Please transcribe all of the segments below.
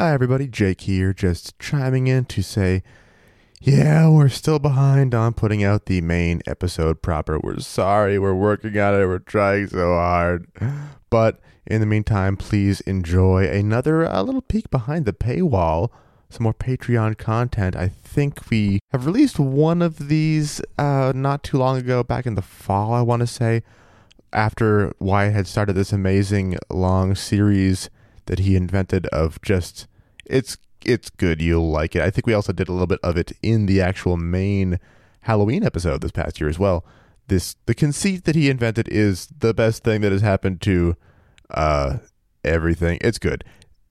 Hi, everybody. Jake here, just chiming in to say, yeah, we're still behind on putting out the main episode proper. We're sorry. We're working on it. We're trying so hard. But in the meantime, please enjoy another a little peek behind the paywall. Some more Patreon content. I think we have released one of these uh, not too long ago, back in the fall, I want to say, after Wyatt had started this amazing long series that he invented of just it's it's good. You'll like it. I think we also did a little bit of it in the actual main Halloween episode this past year as well. This the conceit that he invented is the best thing that has happened to uh, everything. It's good.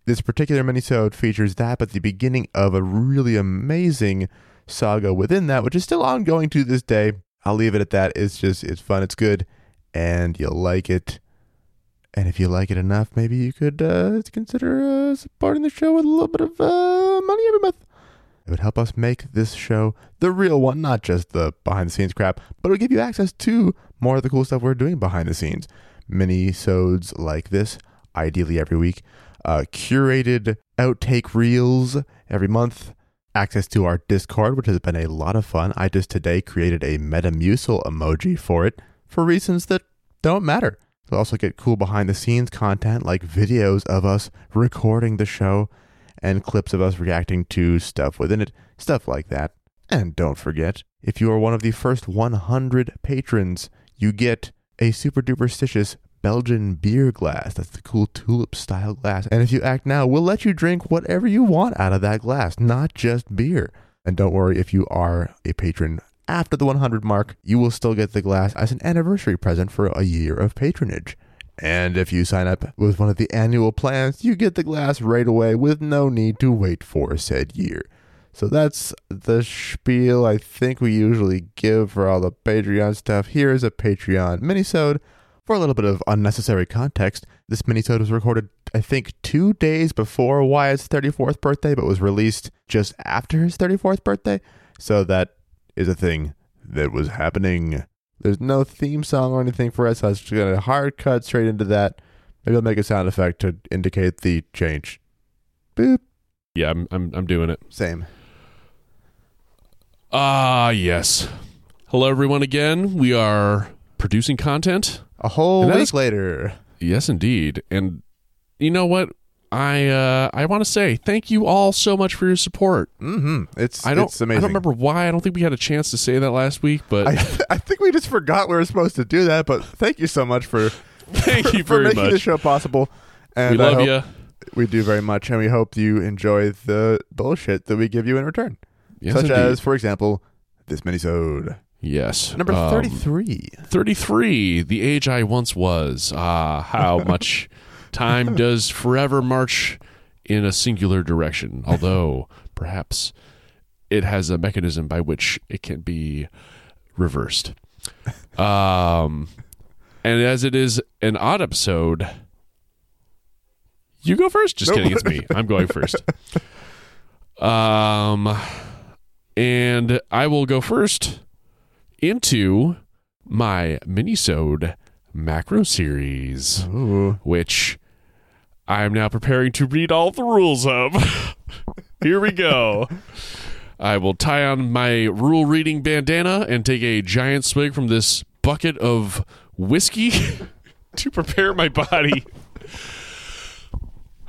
This particular minisode features that, but the beginning of a really amazing saga within that, which is still ongoing to this day. I'll leave it at that. It's just it's fun. It's good, and you'll like it. And if you like it enough, maybe you could uh, consider uh, supporting the show with a little bit of uh, money every month. It would help us make this show the real one, not just the behind the scenes crap, but it would give you access to more of the cool stuff we're doing behind the scenes. Mini sodes like this, ideally every week. Uh, curated outtake reels every month. Access to our Discord, which has been a lot of fun. I just today created a Metamucil emoji for it for reasons that don't matter. You'll also get cool behind the scenes content like videos of us recording the show and clips of us reacting to stuff within it, stuff like that. And don't forget, if you are one of the first 100 patrons, you get a super duperstitious Belgian beer glass. That's the cool tulip style glass. And if you act now, we'll let you drink whatever you want out of that glass, not just beer. And don't worry if you are a patron after the 100 mark, you will still get the glass as an anniversary present for a year of patronage. And if you sign up with one of the annual plans, you get the glass right away with no need to wait for said year. So that's the spiel I think we usually give for all the Patreon stuff. Here is a Patreon minisode. For a little bit of unnecessary context, this minisode was recorded, I think, two days before Wyatt's 34th birthday, but was released just after his 34th birthday. So that is a thing that was happening. There's no theme song or anything for us. So I was just going to hard cut straight into that. Maybe I'll make a sound effect to indicate the change. Boop. Yeah, I'm I'm, I'm doing it. Same. Ah, yes. Hello, everyone. Again, we are producing content. A whole And week is- later. Yes, indeed. And you know what? I uh, I want to say thank you all so much for your support. Mm-hmm. It's I don't it's amazing. I don't remember why. I don't think we had a chance to say that last week, but I, I think we just forgot we were supposed to do that, but thank you so much for thank you for making the show possible. And We love you. We do very much, and we hope you enjoy the bullshit that we give you in return, Yes, such indeed. as, for example, this minisode yes. number Um, thirty-three. 33, the age I once was. Ah, how much time does forever march in a singular direction, although perhaps it has a mechanism by which it can be reversed. Um, and as it is an odd episode, you go first. Just Nope. kidding, it's me. I'm going first. Um, and I will go first into my minisode macro series, Ooh. which I am now preparing to read all the rules of. Here we go. I will tie on my rule reading bandana and take a giant swig from this bucket of whiskey to prepare my body.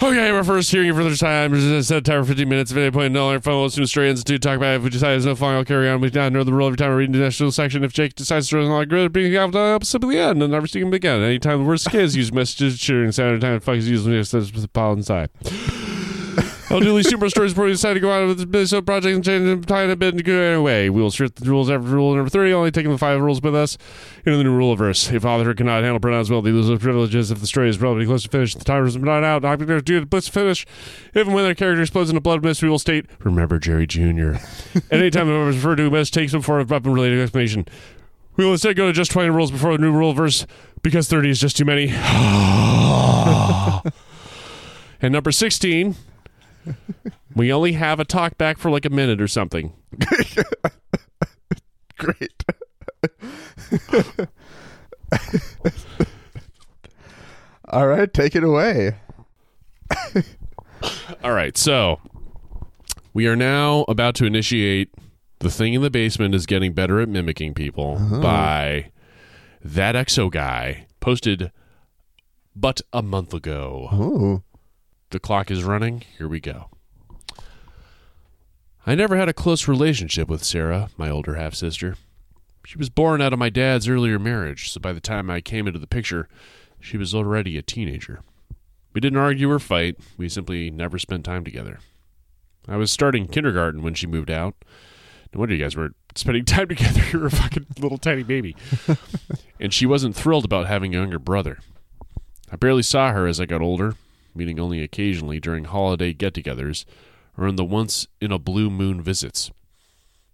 Oh, okay, we're first hearing it for the time. Set a timer for 15 minutes. If any point, no learn phone, listen to straight institute, talk about it. If we decide there's no fun, I'll carry on. We not know the rule every time I read the national section. If Jake decides to not good, being out up simply end and never see him again. Anytime the word is use messages, cheering, sound, time, fuck is used when with the pile inside. I'll do these super stories before we decide to go out of this so project and change and tie it a bit and go anyway. We will strip the rules after rule number 30, only taking the five rules with us into the new rule verse. If author cannot handle pronouns well, they lose their privileges. If the story is relatively close to finish, the timer is not out. Not going to do the blitz finish. If and when their character explodes into a blood mist, we will state, Remember Jerry Jr. and anytime the member is referred to a mist, take some form of weapon related explanation. We will instead go to just 20 rules before the new rule verse because 30 is just too many. and number 16, we only have a talk back for like a minute or something. Great. All right, take it away. All right, so we are now about to initiate the thing in the basement is getting better at mimicking people uh-huh. by that exo guy posted but a month ago. Ooh. The clock is running. Here we go. I never had a close relationship with Sarah, my older half sister. She was born out of my dad's earlier marriage, so by the time I came into the picture, she was already a teenager. We didn't argue or fight, we simply never spent time together. I was starting kindergarten when she moved out. No wonder you guys weren't spending time together. You're a fucking little tiny baby. and she wasn't thrilled about having a younger brother. I barely saw her as I got older, meeting only occasionally during holiday get togethers or in the once in a blue moon visits.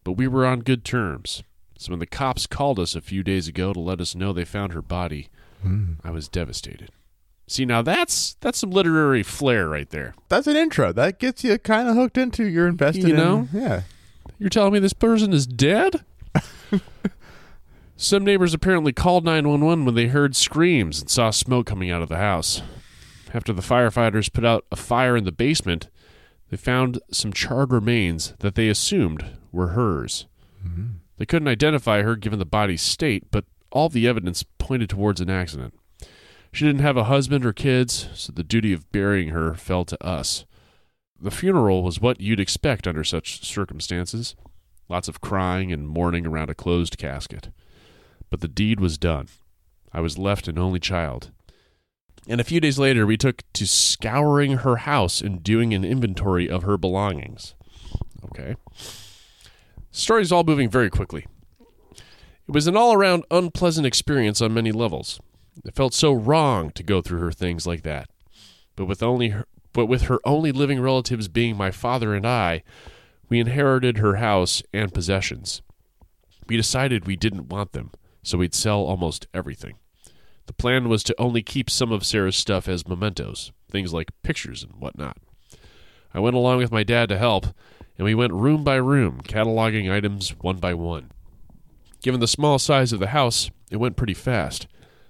But we were on good terms. So when the cops called us a few days ago to let us know they found her body, I was devastated. See now that's that's some literary flair right there. That's an intro. That gets you kind of hooked into you're invested You in- know? Yeah. You're telling me this person is dead? Some neighbors apparently called 911 when they heard screams and saw smoke coming out of the house. After the firefighters put out a fire in the basement, they found some charred remains that they assumed were hers. Mm-hmm. They couldn't identify her given the body's state, but all the evidence pointed towards an accident. She didn't have a husband or kids, so the duty of burying her fell to us. The funeral was what you'd expect under such circumstances lots of crying and mourning around a closed casket. But the deed was done. I was left an only child. And a few days later, we took to scouring her house and doing an inventory of her belongings. Okay. Story's all moving very quickly. It was an all around unpleasant experience on many levels. It felt so wrong to go through her things like that. But with only her, but with her only living relatives being my father and I, we inherited her house and possessions. We decided we didn't want them, so we'd sell almost everything. The plan was to only keep some of Sarah's stuff as mementos, things like pictures and whatnot. I went along with my dad to help, and we went room by room, cataloging items one by one. Given the small size of the house, it went pretty fast,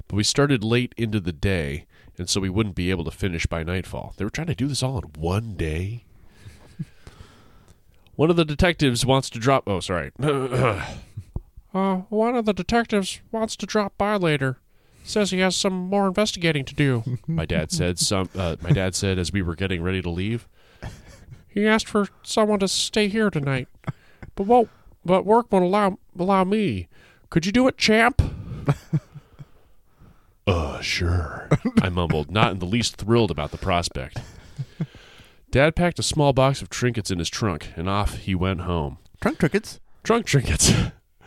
but we started late into the day, and so we wouldn't be able to finish by nightfall. They were trying to do this all in one day. one of the detectives wants to drop. Oh, sorry. uh, one of the detectives wants to drop by later. Says he has some more investigating to do. my dad said. Some. Uh, my dad said as we were getting ready to leave. He asked for someone to stay here tonight, but won't. But work won't allow allow me. Could you do it, champ? Uh, sure. I mumbled, not in the least thrilled about the prospect. Dad packed a small box of trinkets in his trunk, and off he went home. Trunk trinkets. Trunk trinkets.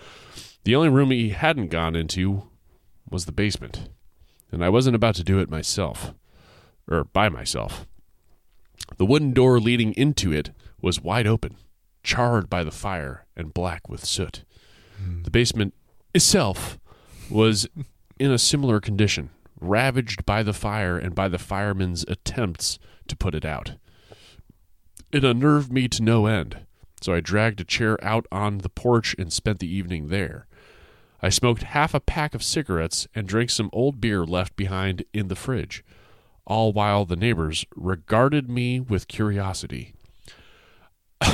the only room he hadn't gone into was the basement, and I wasn't about to do it myself, or by myself. The wooden door leading into it was wide open, charred by the fire and black with soot. Hmm. The basement itself was in a similar condition, ravaged by the fire and by the firemen's attempts to put it out. It unnerved me to no end, so I dragged a chair out on the porch and spent the evening there. I smoked half a pack of cigarettes and drank some old beer left behind in the fridge, all while the neighbors regarded me with curiosity.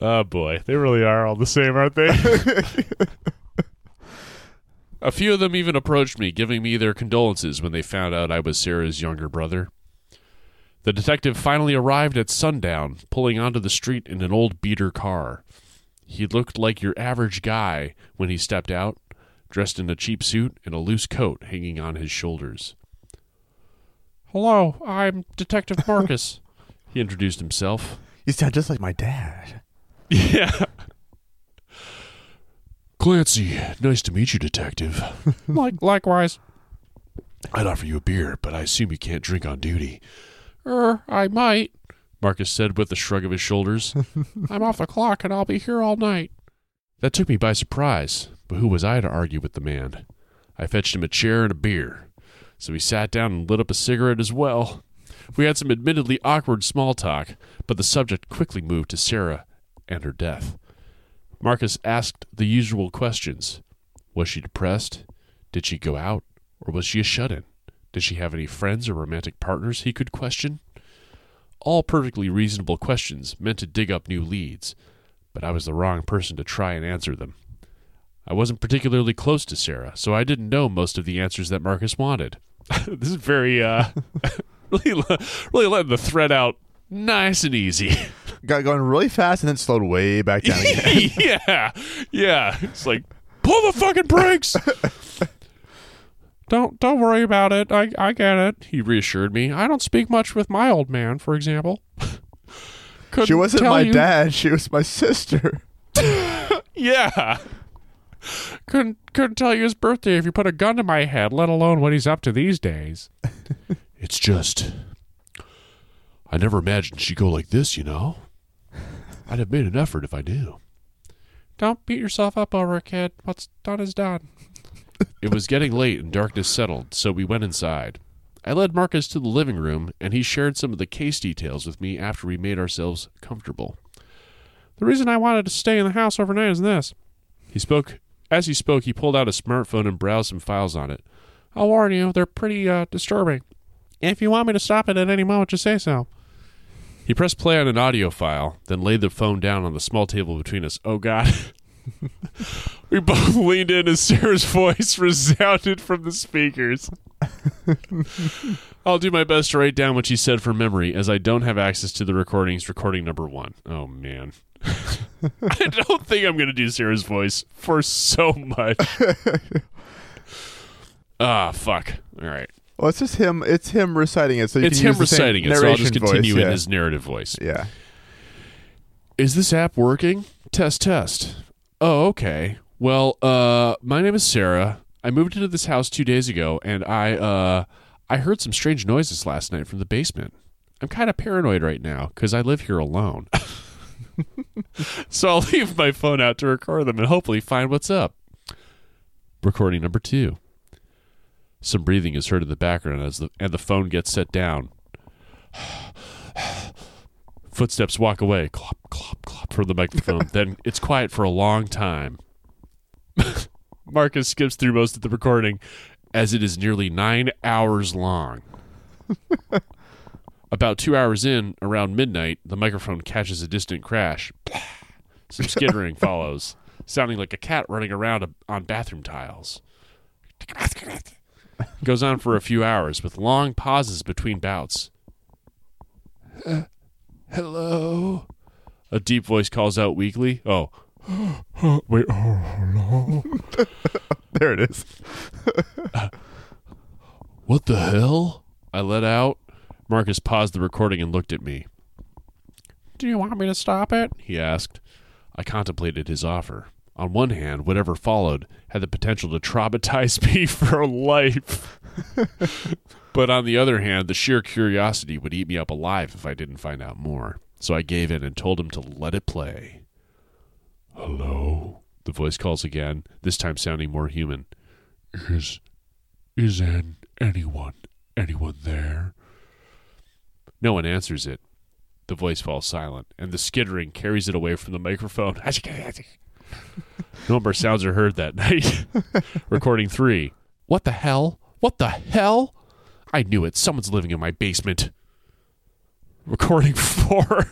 oh boy, they really are all the same, aren't they? A few of them even approached me, giving me their condolences when they found out I was Sarah's younger brother. The detective finally arrived at sundown, pulling onto the street in an old beater car. He looked like your average guy when he stepped out, dressed in a cheap suit and a loose coat hanging on his shoulders. Hello, I'm Detective Marcus, he introduced himself. You sound just like my dad. Yeah. Clancy, nice to meet you, Detective. like likewise. I'd offer you a beer, but I assume you can't drink on duty. Er, I might, Marcus said with a shrug of his shoulders. I'm off the clock and I'll be here all night. That took me by surprise, but who was I to argue with the man? I fetched him a chair and a beer, so he sat down and lit up a cigarette as well. We had some admittedly awkward small talk, but the subject quickly moved to Sarah and her death. Marcus asked the usual questions. Was she depressed? Did she go out? Or was she a shut in? Did she have any friends or romantic partners he could question? All perfectly reasonable questions meant to dig up new leads, but I was the wrong person to try and answer them. I wasn't particularly close to Sarah, so I didn't know most of the answers that Marcus wanted. this is very, uh, really, really letting the thread out nice and easy. Got going really fast and then slowed way back down again. yeah, yeah. It's like pull the fucking brakes. Don't don't worry about it. I I get it. He reassured me. I don't speak much with my old man, for example. She wasn't my you- dad. She was my sister. Yeah. Couldn't couldn't tell you his birthday if you put a gun to my head, let alone what he's up to these days. it's just I never imagined she'd go like this, you know. I'd have made an effort if I knew. Don't beat yourself up over it, kid. What's done is done. It was getting late and darkness settled, so we went inside. I led Marcus to the living room, and he shared some of the case details with me after we made ourselves comfortable. The reason I wanted to stay in the house overnight is this. He spoke. As he spoke, he pulled out a smartphone and browsed some files on it. I'll warn you, they're pretty uh, disturbing. If you want me to stop it at any moment, just say so. He pressed play on an audio file, then laid the phone down on the small table between us. Oh, God. we both leaned in as Sarah's voice resounded from the speakers. I'll do my best to write down what she said from memory, as I don't have access to the recordings. Recording number one. Oh, man. I don't think I'm going to do Sarah's voice for so much. Ah, fuck. All right. Well, it's just him. It's him reciting it. So you It's him reciting it, so I'll just continue voice, in his narrative voice. Yeah. Is this app working? Test, test. Oh, okay. Well, uh, my name is Sarah. I moved into this house two days ago, and I, uh, I heard some strange noises last night from the basement. I'm kind of paranoid right now because I live here alone. so I'll leave my phone out to record them and hopefully find what's up. Recording number two. Some breathing is heard in the background as the and the phone gets set down. Footsteps walk away, clop, clop, clop from the microphone. then it's quiet for a long time. Marcus skips through most of the recording as it is nearly nine hours long. About two hours in, around midnight, the microphone catches a distant crash. Some skittering follows, sounding like a cat running around a, on bathroom tiles. Goes on for a few hours with long pauses between bouts. Hello? A deep voice calls out weakly. Oh. Wait, oh, hello? There it is. What the hell? I let out. Marcus paused the recording and looked at me. Do you want me to stop it? He asked. I contemplated his offer. On one hand, whatever followed had the potential to traumatize me for life. but on the other hand, the sheer curiosity would eat me up alive if I didn't find out more. So I gave in and told him to let it play. Hello? The voice calls again, this time sounding more human. Is is an anyone anyone there? No one answers it. The voice falls silent, and the skittering carries it away from the microphone. no more sounds are heard that night. Recording three. What the hell? What the hell? I knew it. Someone's living in my basement. Recording for.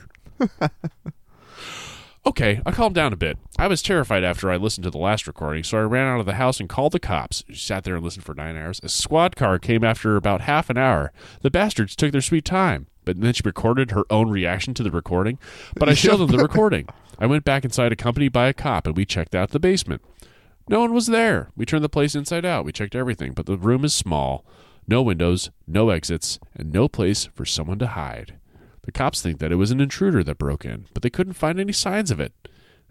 Okay, I calmed down a bit. I was terrified after I listened to the last recording, so I ran out of the house and called the cops. She sat there and listened for nine hours. A squad car came after about half an hour. The bastards took their sweet time, but then she recorded her own reaction to the recording. But I showed them the recording. I went back inside accompanied by a cop, and we checked out the basement. No one was there. We turned the place inside out. We checked everything, but the room is small. No windows, no exits, and no place for someone to hide. The cops think that it was an intruder that broke in, but they couldn't find any signs of it.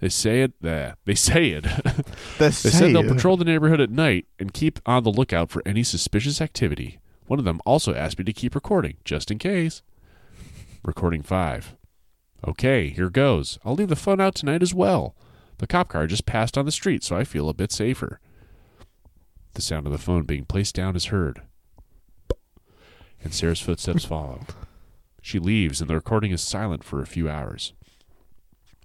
They say it. Uh, they say it. The they said they'll patrol the neighborhood at night and keep on the lookout for any suspicious activity. One of them also asked me to keep recording, just in case. Recording five. Okay, here goes. I'll leave the phone out tonight as well. The cop car just passed on the street, so I feel a bit safer. The sound of the phone being placed down is heard, and Sarah's footsteps follow. She leaves, and the recording is silent for a few hours.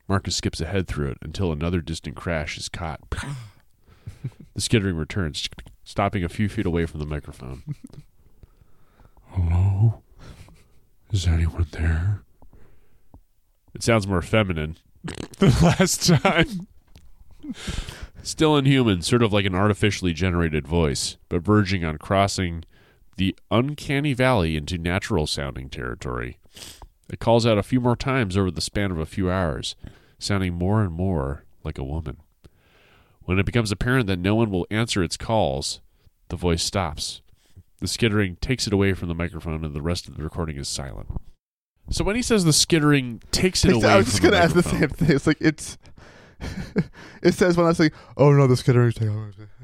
Marcus skips ahead through it until another distant crash is caught. the skittering returns, stopping a few feet away from the microphone. Hello? Is anyone there? It sounds more feminine than last time. Still inhuman, sort of like an artificially generated voice, but verging on crossing the uncanny valley into natural sounding territory. It calls out a few more times over the span of a few hours, sounding more and more like a woman. When it becomes apparent that no one will answer its calls, the voice stops. The skittering takes it away from the microphone, and the rest of the recording is silent. So when he says the skittering takes it away, I was just gonna ask the same thing. It's like it's. it says when I say, "Oh no, the skittering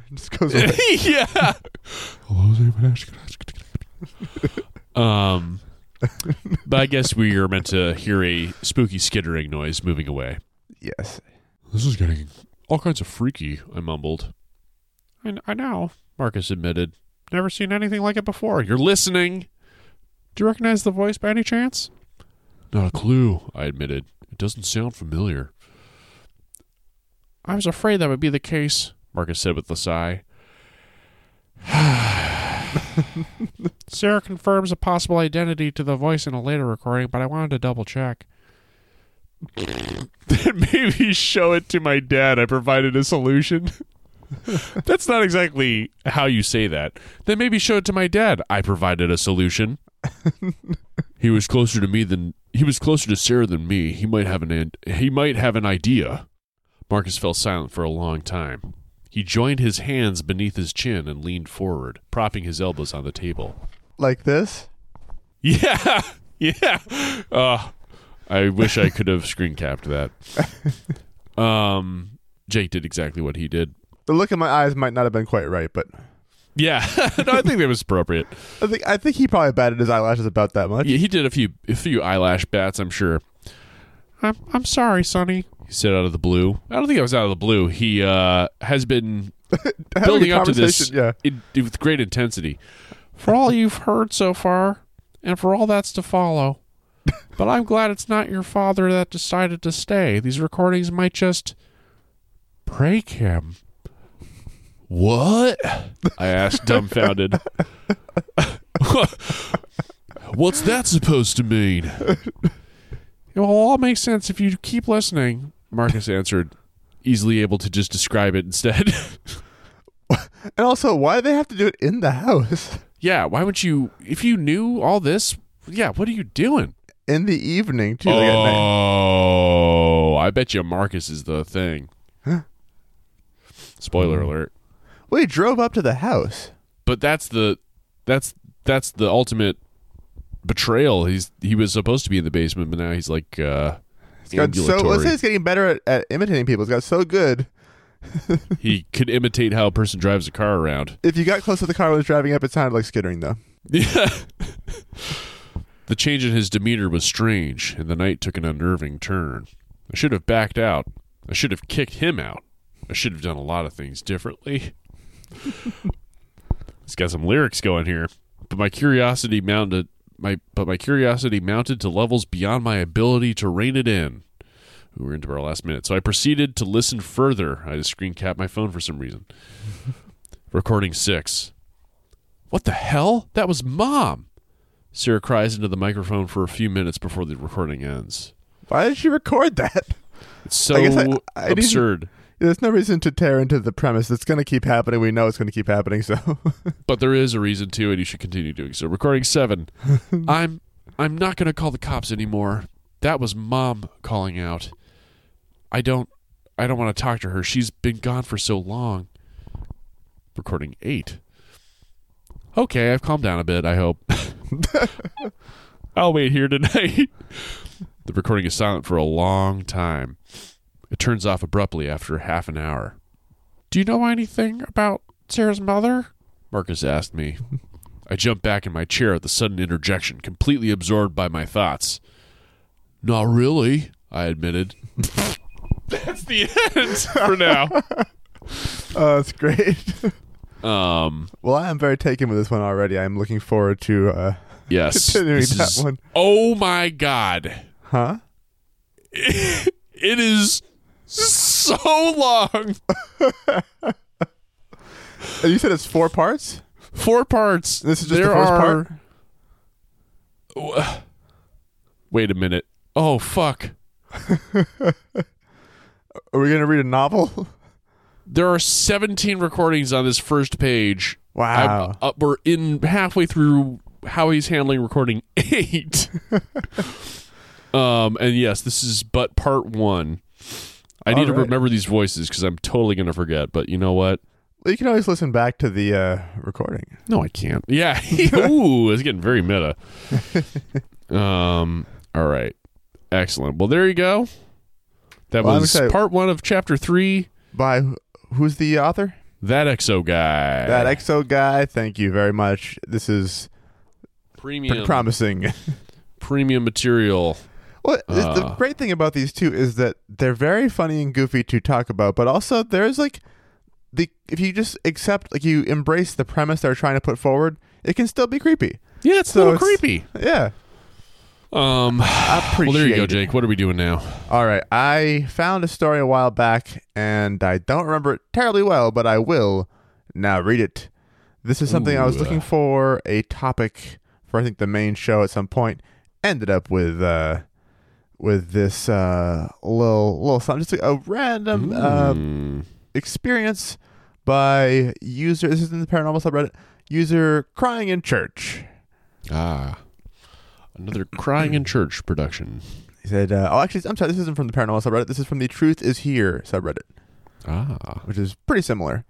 thing," it just goes away. yeah. Hello, is anyone else? um, but I guess we are meant to hear a spooky skittering noise moving away. yes. This is getting all kinds of freaky. I mumbled. I, I know. Marcus admitted. Never seen anything like it before. You're listening. Do you recognize the voice by any chance? Not a clue. I admitted. It doesn't sound familiar. I was afraid that would be the case. Marcus said with a sigh. Sarah confirms a possible identity to the voice in a later recording, but I wanted to double check. then maybe show it to my dad. I provided a solution. That's not exactly how you say that. Then maybe show it to my dad. I provided a solution. he was closer to me than he was closer to Sarah than me. He might have an he might have an idea. Marcus fell silent for a long time. He joined his hands beneath his chin and leaned forward, propping his elbows on the table. Like this. Yeah, yeah. Uh, I wish I could have screen capped that. Um, Jake did exactly what he did. The look in my eyes might not have been quite right, but Yeah, no, I think that was appropriate. I think I think he probably batted his eyelashes about that much. Yeah, he did a few a few eyelash bats, I'm sure. I'm I'm sorry, Sonny. He said out of the blue. I don't think it was out of the blue. He uh, has been building up to this Yeah. in, with great intensity. For all you've heard so far, and for all that's to follow. But I'm glad it's not your father that decided to stay. These recordings might just break him. What? I asked, dumbfounded. What's that supposed to mean? It will all make sense if you keep listening, Marcus answered, easily able to just describe it instead. And also, why do they have to do it in the house Yeah, why wouldn't you? If you knew all this, yeah, what are you doing? in the evening too? like at night? Oh, I bet you Marcus is the thing. Huh? Spoiler Hmm. alert! Well, he drove up to the house. But that's the that's that's the ultimate betrayal. He's he was supposed to be in the basement, but now he's like uh, He's got so let's say he's getting better at, at imitating people. He's got so good. he could imitate how a person drives a car around. If you got close to the car when it was driving up, it sounded like skittering though. Yeah. the change in his demeanor was strange, and the night took an unnerving turn. I should have backed out. I should have kicked him out. I should have done a lot of things differently. It's got some lyrics going here, but my curiosity mounted my but my curiosity mounted to levels beyond my ability to rein it in. We were into our last minute, so I proceeded to listen further. I just screen capped my phone for some reason. Recording six. What the hell? That was mom. Sarah cries into the microphone for a few minutes before the recording ends. Why did she record that? It's so I I- I absurd. There's no reason to tear into the premise. It's going to keep happening. We know it's going to keep happening. So But there is a reason to, and you should continue doing so. Recording seven. I'm I'm not gonna call the cops anymore. That was mom calling out. I don't I don't want to talk to her. She's been gone for so long. Recording eight. Okay, I've calmed down a bit, I hope. I'll wait here tonight. the recording is silent for a long time. It turns off abruptly after half an hour. Do you know anything about Sarah's mother? Marcus asked me. I jumped back in my chair at the sudden interjection, completely absorbed by my thoughts. Not really, I admitted. That's the end for now. oh, that's great. Um, well, I am very taken with this one already. I'm looking forward to. uh yes. Continuing this that is- one. Oh my god. Huh? It is so long. And you said it's four parts. Four parts. This is just there the first are, part? Wait a minute. Oh fuck. Are we gonna read a novel? There are 17 recordings on this first page. Wow. Uh, we're in halfway through how he's handling recording eight. um, and yes, this is but part one. I need All to remember these voices because I'm totally gonna forget. But you know what? Well, you can always listen back to the uh, recording. No, I can't. Yeah. Ooh, it's getting very meta. um. All right. Excellent. Well, there you go. That Well, was part one of chapter three. By who's the author? That exo guy. That EXO guy. Thank you very much. This is premium pretty promising. premium material. Well, the- the Uh. great thing about these two is that they're very funny and goofy to talk about, but also there's like the if you just accept like you embrace the premise they're trying to put forward, it can still be creepy. Yeah, it's So it's- creepy. Yeah, Um. I appreciate. Well, there you go. Jake. What are we doing now? All right, I found a story a while back, and I don't remember it terribly well, but I will now read it. This is something I was looking for a topic for. I think the main show at some point ended up with uh with this uh little little something, just a, a random uh, Hmm. experience by user. This is in the paranormal subreddit. User crying in church. ah, another crying in church production. He said, uh, "Oh, actually, I'm sorry. This isn't from the paranormal subreddit. This is from the Truth Is Here subreddit." Ah. which is pretty similar.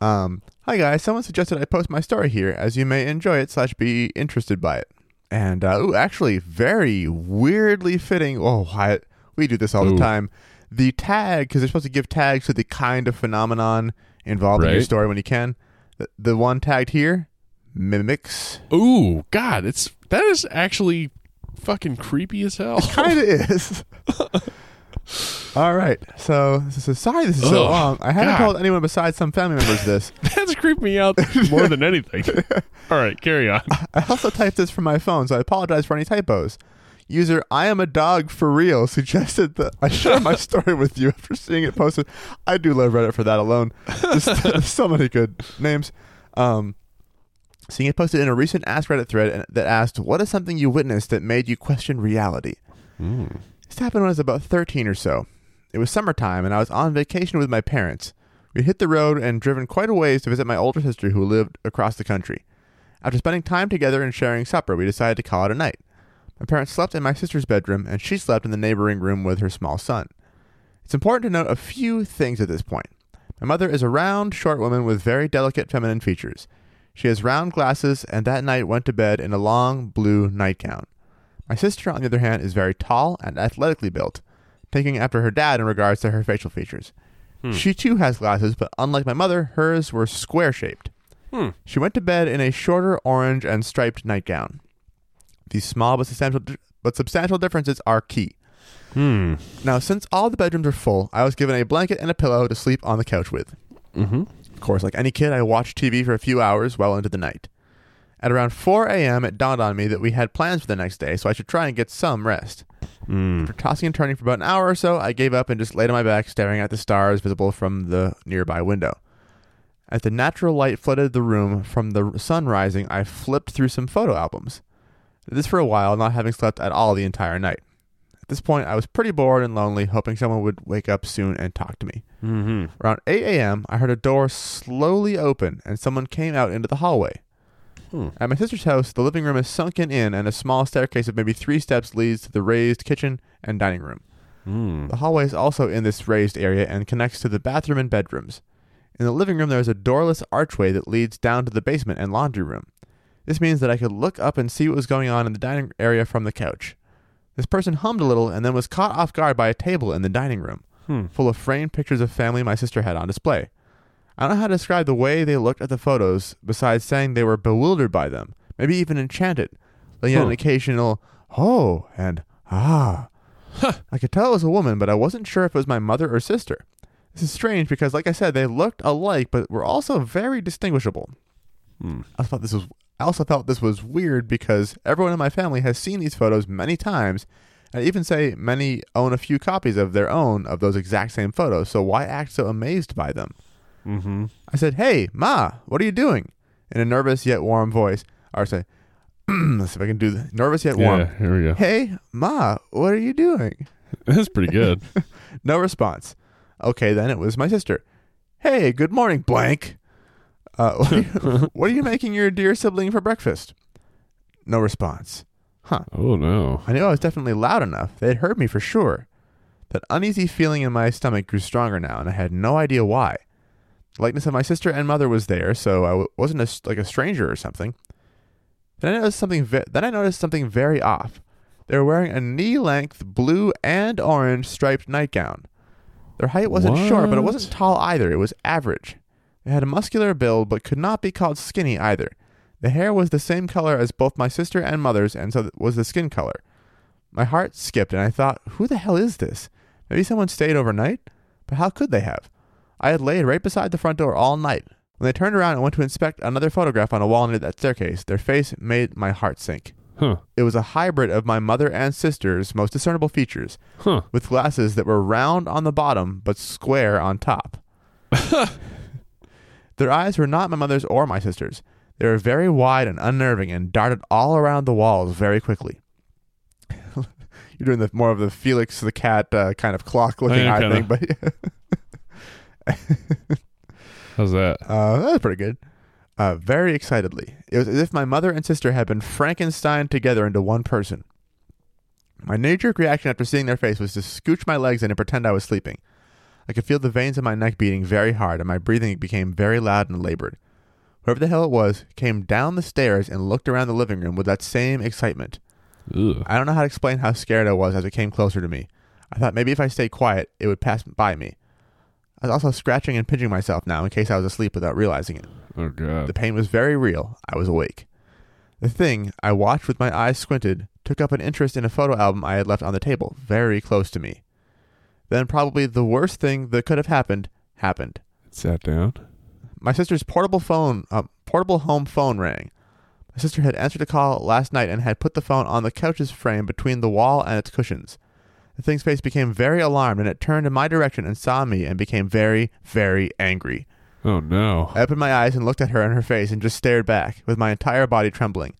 Um, hi guys, someone suggested I post my story here, as you may enjoy it slash be interested by it. And uh, ooh, actually, very weirdly fitting. Oh, Wyatt, we do this all Ooh. the time. The tag, because they're supposed to give tags to the kind of phenomenon involved in your story when you can. The, the one tagged here mimics. Ooh, God, it's that is actually fucking creepy as hell. It kind of is. All right, so this is sorry this is so Ugh, long. I haven't God. told anyone besides some family members this. That's creeping me out more than anything. All right, carry on. I also typed this from my phone, so I apologize for any typos. User I am a dog for real suggested that I share my story with you after seeing it posted. I do love Reddit for that alone. Just so many good names. Um, seeing it posted in a recent Ask Reddit thread that asked, "What is something you witnessed that made you question reality?" This happened when I was about 13 or so. It was summertime, and I was on vacation with my parents. We hit the road and driven quite a ways to visit my older sister who lived across the country. After spending time together and sharing supper, we decided to call it a night. My parents slept in my sister's bedroom, and she slept in the neighboring room with her small son. It's important to note a few things at this point. My mother is a round, short woman with very delicate feminine features. She has round glasses, and that night went to bed in a long blue nightgown. My sister, on the other hand, is very tall and athletically built, taking after her dad in regards to her facial features. She too has glasses, but unlike my mother, hers were square shaped. Hmm. She went to bed in a shorter orange and striped nightgown. These small but substantial, but substantial differences are key. Hmm. Now, since all the bedrooms are full, I was given a blanket and a pillow to sleep on the couch with. Mm-hmm. Of course, like any kid, I watched TV for a few hours well into the night. At around 4 a.m., it dawned on me that we had plans for the next day, so I should try and get some rest. Mm. After tossing and turning for about an hour or so, I gave up and just laid on my back, staring at the stars visible from the nearby window. As the natural light flooded the room from the sun rising, I flipped through some photo albums. Did this for a while, not having slept at all the entire night. At this point, I was pretty bored and lonely, hoping someone would wake up soon and talk to me. Mm-hmm. Around 8 a.m., I heard a door slowly open and someone came out into the hallway. Hmm. At my sister's house, the living room is sunken in and a small staircase of maybe three steps leads to the raised kitchen and dining room. Mm. The hallway is also in this raised area and connects to the bathroom and bedrooms. In the living room, there is a doorless archway that leads down to the basement and laundry room. This means that I could look up and see what was going on in the dining area from the couch. This person hummed a little and then was caught off guard by a table in the dining room, Hmm. full of framed pictures of family my sister had on display. I don't know how to describe the way they looked at the photos, besides saying they were bewildered by them, maybe even enchanted, out Huh. an occasional "oh" and "ah." I could tell it was a woman, but I wasn't sure if it was my mother or sister. This is strange because, like I said, they looked alike, but were also very distinguishable. Hmm. I thought this was. I also felt this was weird because everyone in my family has seen these photos many times, and even say many own a few copies of their own of those exact same photos. So why act so amazed by them? Mm-hmm. I said, "Hey, ma, what are you doing?" In a nervous yet warm voice. Or say, Let's see if I can do the nervous yet warm. Yeah, here we go. Hey, Ma, what are you doing? That's pretty good. No response. Okay, then it was my sister. Hey, good morning, blank. Uh, what, are you, what are you making your dear sibling for breakfast? No response. Huh. oh no. I knew I was definitely loud enough. They had heard me for sure. That uneasy feeling in my stomach grew stronger now, and I had no idea why. Likeness of my sister and mother was there, so I w- wasn't a like a stranger or something. Then I noticed something. Ve- then I noticed something very off. They were wearing a knee-length blue and orange striped nightgown. Their height wasn't short, but it wasn't tall either. It was average. They had a muscular build, but could not be called skinny either. The hair was the same color as both my sister and mother's, and so was the skin color. My heart skipped, and I thought, who the hell is this? Maybe someone stayed overnight? But how could they have? I had laid right beside the front door all night. When they turned around and went to inspect another photograph on a wall near that staircase, their face made my heart sink. Huh. It was a hybrid of my mother and sister's most discernible features, Huh. with glasses that were round on the bottom but square on top. Their eyes were not my mother's or my sister's. They were very wide and unnerving and darted all around the walls very quickly. You're doing the more of the Felix the cat uh, kind of clock looking yeah, eye thing, but How's that? uh, that was pretty good. Uh, very excitedly. It was as if my mother and sister had been Frankenstein together into one person. My knee-jerk reaction after seeing their face was to scooch my legs in and pretend I was sleeping. I could feel the veins in my neck beating very hard, and my breathing became very loud and labored. Whoever the hell it was came down the stairs and looked around the living room with that same excitement. I don't know how to explain how scared I was as it came closer to me. I thought maybe if I stayed quiet, it would pass by me. I was also scratching and pinching myself now in case I was asleep without realizing it. Oh god. The pain was very real. I was awake. The thing, I watched with my eyes squinted, took up an interest in a photo album I had left on the table, very close to me. Then, probably the worst thing that could have happened, happened. It sat down. My sister's portable phone, uh, portable home phone rang. My sister had answered a call last night and had put the phone on the couch's frame between the wall and its cushions. The thing's face became very alarmed and it turned in my direction and saw me and became very, very angry. Oh no. I opened my eyes and looked at her in her face and just stared back, with my entire body trembling.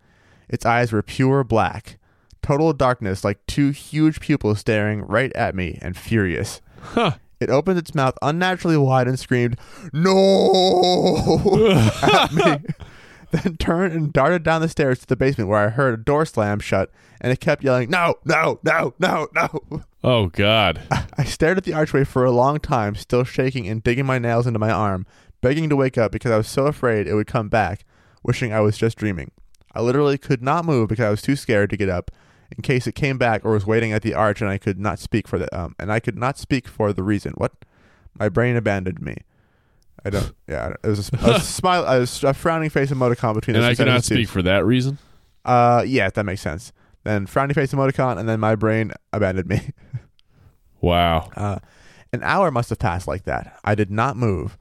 Its eyes were pure black, total darkness, like two huge pupils staring right at me and furious. Huh. It opened its mouth unnaturally wide and screamed, No! at me. Then turned and darted down the stairs to the basement where I heard a door slam shut and it kept yelling, No, no, no, no, no. Oh god. I stared at the archway for a long time, still shaking and digging my nails into my arm, begging to wake up because I was so afraid it would come back, wishing I was just dreaming. I literally could not move because I was too scared to get up in case it came back or was waiting at the arch and I could not speak for the um and I could not speak for the reason. What? My brain abandoned me. I don't. Yeah, I don't- it was a, a smile, a frowning face emoticon between. And I cannot speak for that reason. Uh, yeah, that makes sense. Then frowning face emoticon, and then my brain abandoned me. Wow. Uh, an hour must have passed like that. I did not move.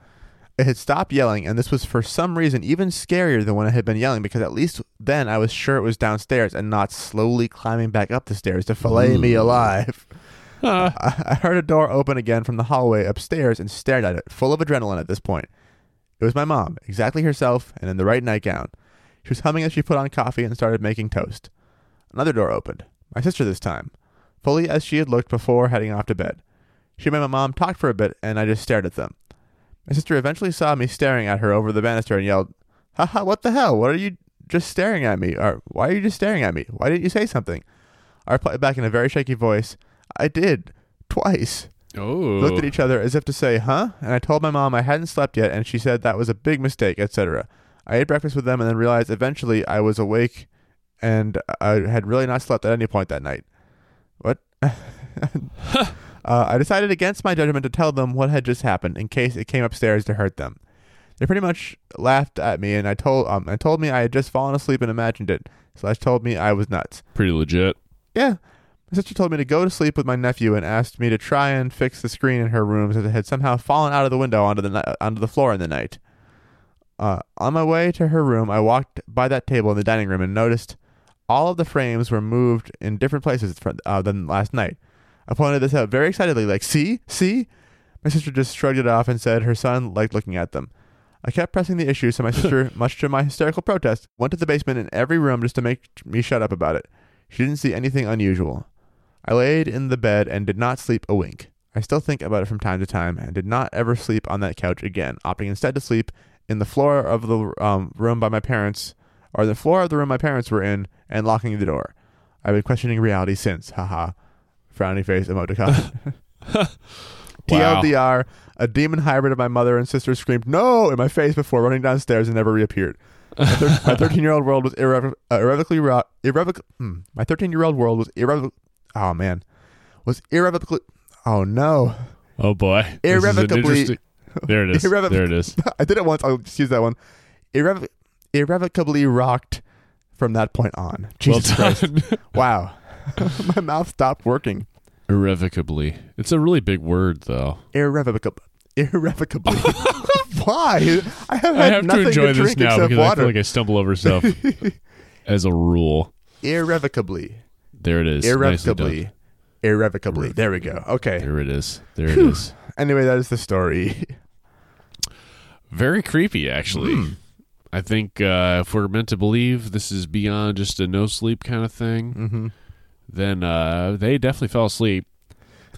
It had stopped yelling, and this was for some reason even scarier than when it had been yelling because at least then I was sure it was downstairs and not slowly climbing back up the stairs to fillet me alive. I heard a door open again from the hallway upstairs and stared at it, full of adrenaline at this point. It was my mom, exactly herself and in the right nightgown. She was humming as she put on coffee and started making toast. Another door opened. My sister this time, fully as she had looked before heading off to bed. She and my mom talked for a bit, and I just stared at them. My sister eventually saw me staring at her over the banister and yelled, Haha, what the hell? What are you just staring at me? Or why are you just staring at me? Why didn't you say something? I replied back in a very shaky voice, I did. Twice. Oh. We looked at each other as if to say, huh? And I told my mom I hadn't slept yet, and she said that was a big mistake, etc. I ate breakfast with them and then realized eventually I was awake and I had really not slept at any point that night. What? uh, I decided against my judgment to tell them what had just happened in case it came upstairs to hurt them. They pretty much laughed at me and I told um and told me I had just fallen asleep and imagined it. Slash told me I was nuts. Pretty legit. Yeah. My sister told me to go to sleep with my nephew and asked me to try and fix the screen in her room as it had somehow fallen out of the window onto the ni- onto the floor in the night. Uh, on my way to her room, I walked by that table in the dining room and noticed all of the frames were moved in different places uh, than last night. I pointed this out very excitedly, like, "See, see." My sister just shrugged it off and said her son liked looking at them. I kept pressing the issue, so my sister, much to my hysterical protest, went to the basement in every room just to make me shut up about it. She didn't see anything unusual. I laid in the bed and did not sleep a wink. I still think about it from time to time and did not ever sleep on that couch again, opting instead to sleep in the floor of the um, room by my parents, or the floor of the room my parents were in, and locking the door. I've been questioning reality since. Haha. Frowny face emoticon. Wow. TLDR, a demon hybrid of my mother and sister screamed no in my face before running downstairs and never reappeared. My thir- my 13 year old world was irrevo- uh, irrevocably ro- irrevoc- hmm. My 13 year old world was irrevocably. Oh man, was irrevocably. Oh no, Oh boy. This is an Irrevocably- interesting- There it is. There it is. I did it once. I'll just use that one. Irrevo- irrevocably rocked from that point on. Jesus well Christ! Wow, my mouth stopped working. Irrevocably. It's a really big word, though. Irrevocably. Irrevocably. Why? I have I have to nothing enjoy to this drink now because I feel like I stumble over stuff as a rule. irrevocably. There it is. Irrevocably. Irrevocably. There we go. Okay. There it is. There it is. Anyway, that is the story. Very creepy, actually. Hmm. I think uh, if we're meant to believe this is beyond just a no sleep kind of thing, mm-hmm. then uh, they definitely fell asleep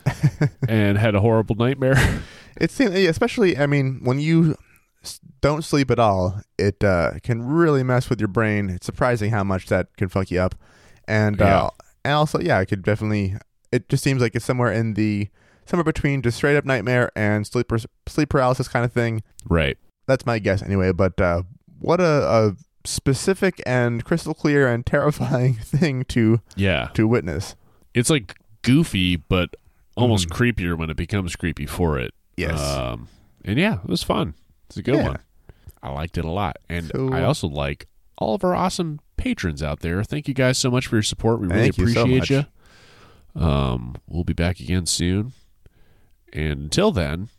and had a horrible nightmare. It seems, especially, I mean, when you don't sleep at all, it uh, can really mess with your brain. It's surprising how much that can fuck you up, and Yeah. uh, and also, yeah, it could definitely. It just seems like it's somewhere in the somewhere between just straight up nightmare and sleep sleep paralysis kind of thing. right. That's my guess, anyway. But uh, what a, a specific and crystal clear and terrifying thing to Yeah. to witness. It's like goofy, but almost Mhm. creepier when it becomes creepy for it. Yes. Um, and yeah, it was fun. It's a good Yeah. one. I liked it a lot. And So- I also like all of our awesome patrons out there. Thank you guys so much for your support. We really Thank you so appreciate you. Um, we'll be back again soon. And until then,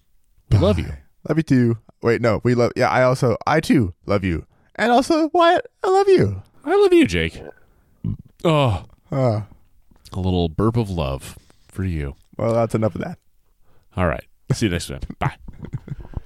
we love you. Love you too. Wait, no, we love. Yeah, I also, I too love you, and also Wyatt, I love you. I love you, Jake. Oh, Uh, a little burp of love for you. well, that's enough of that. All right. See you next time. Bye.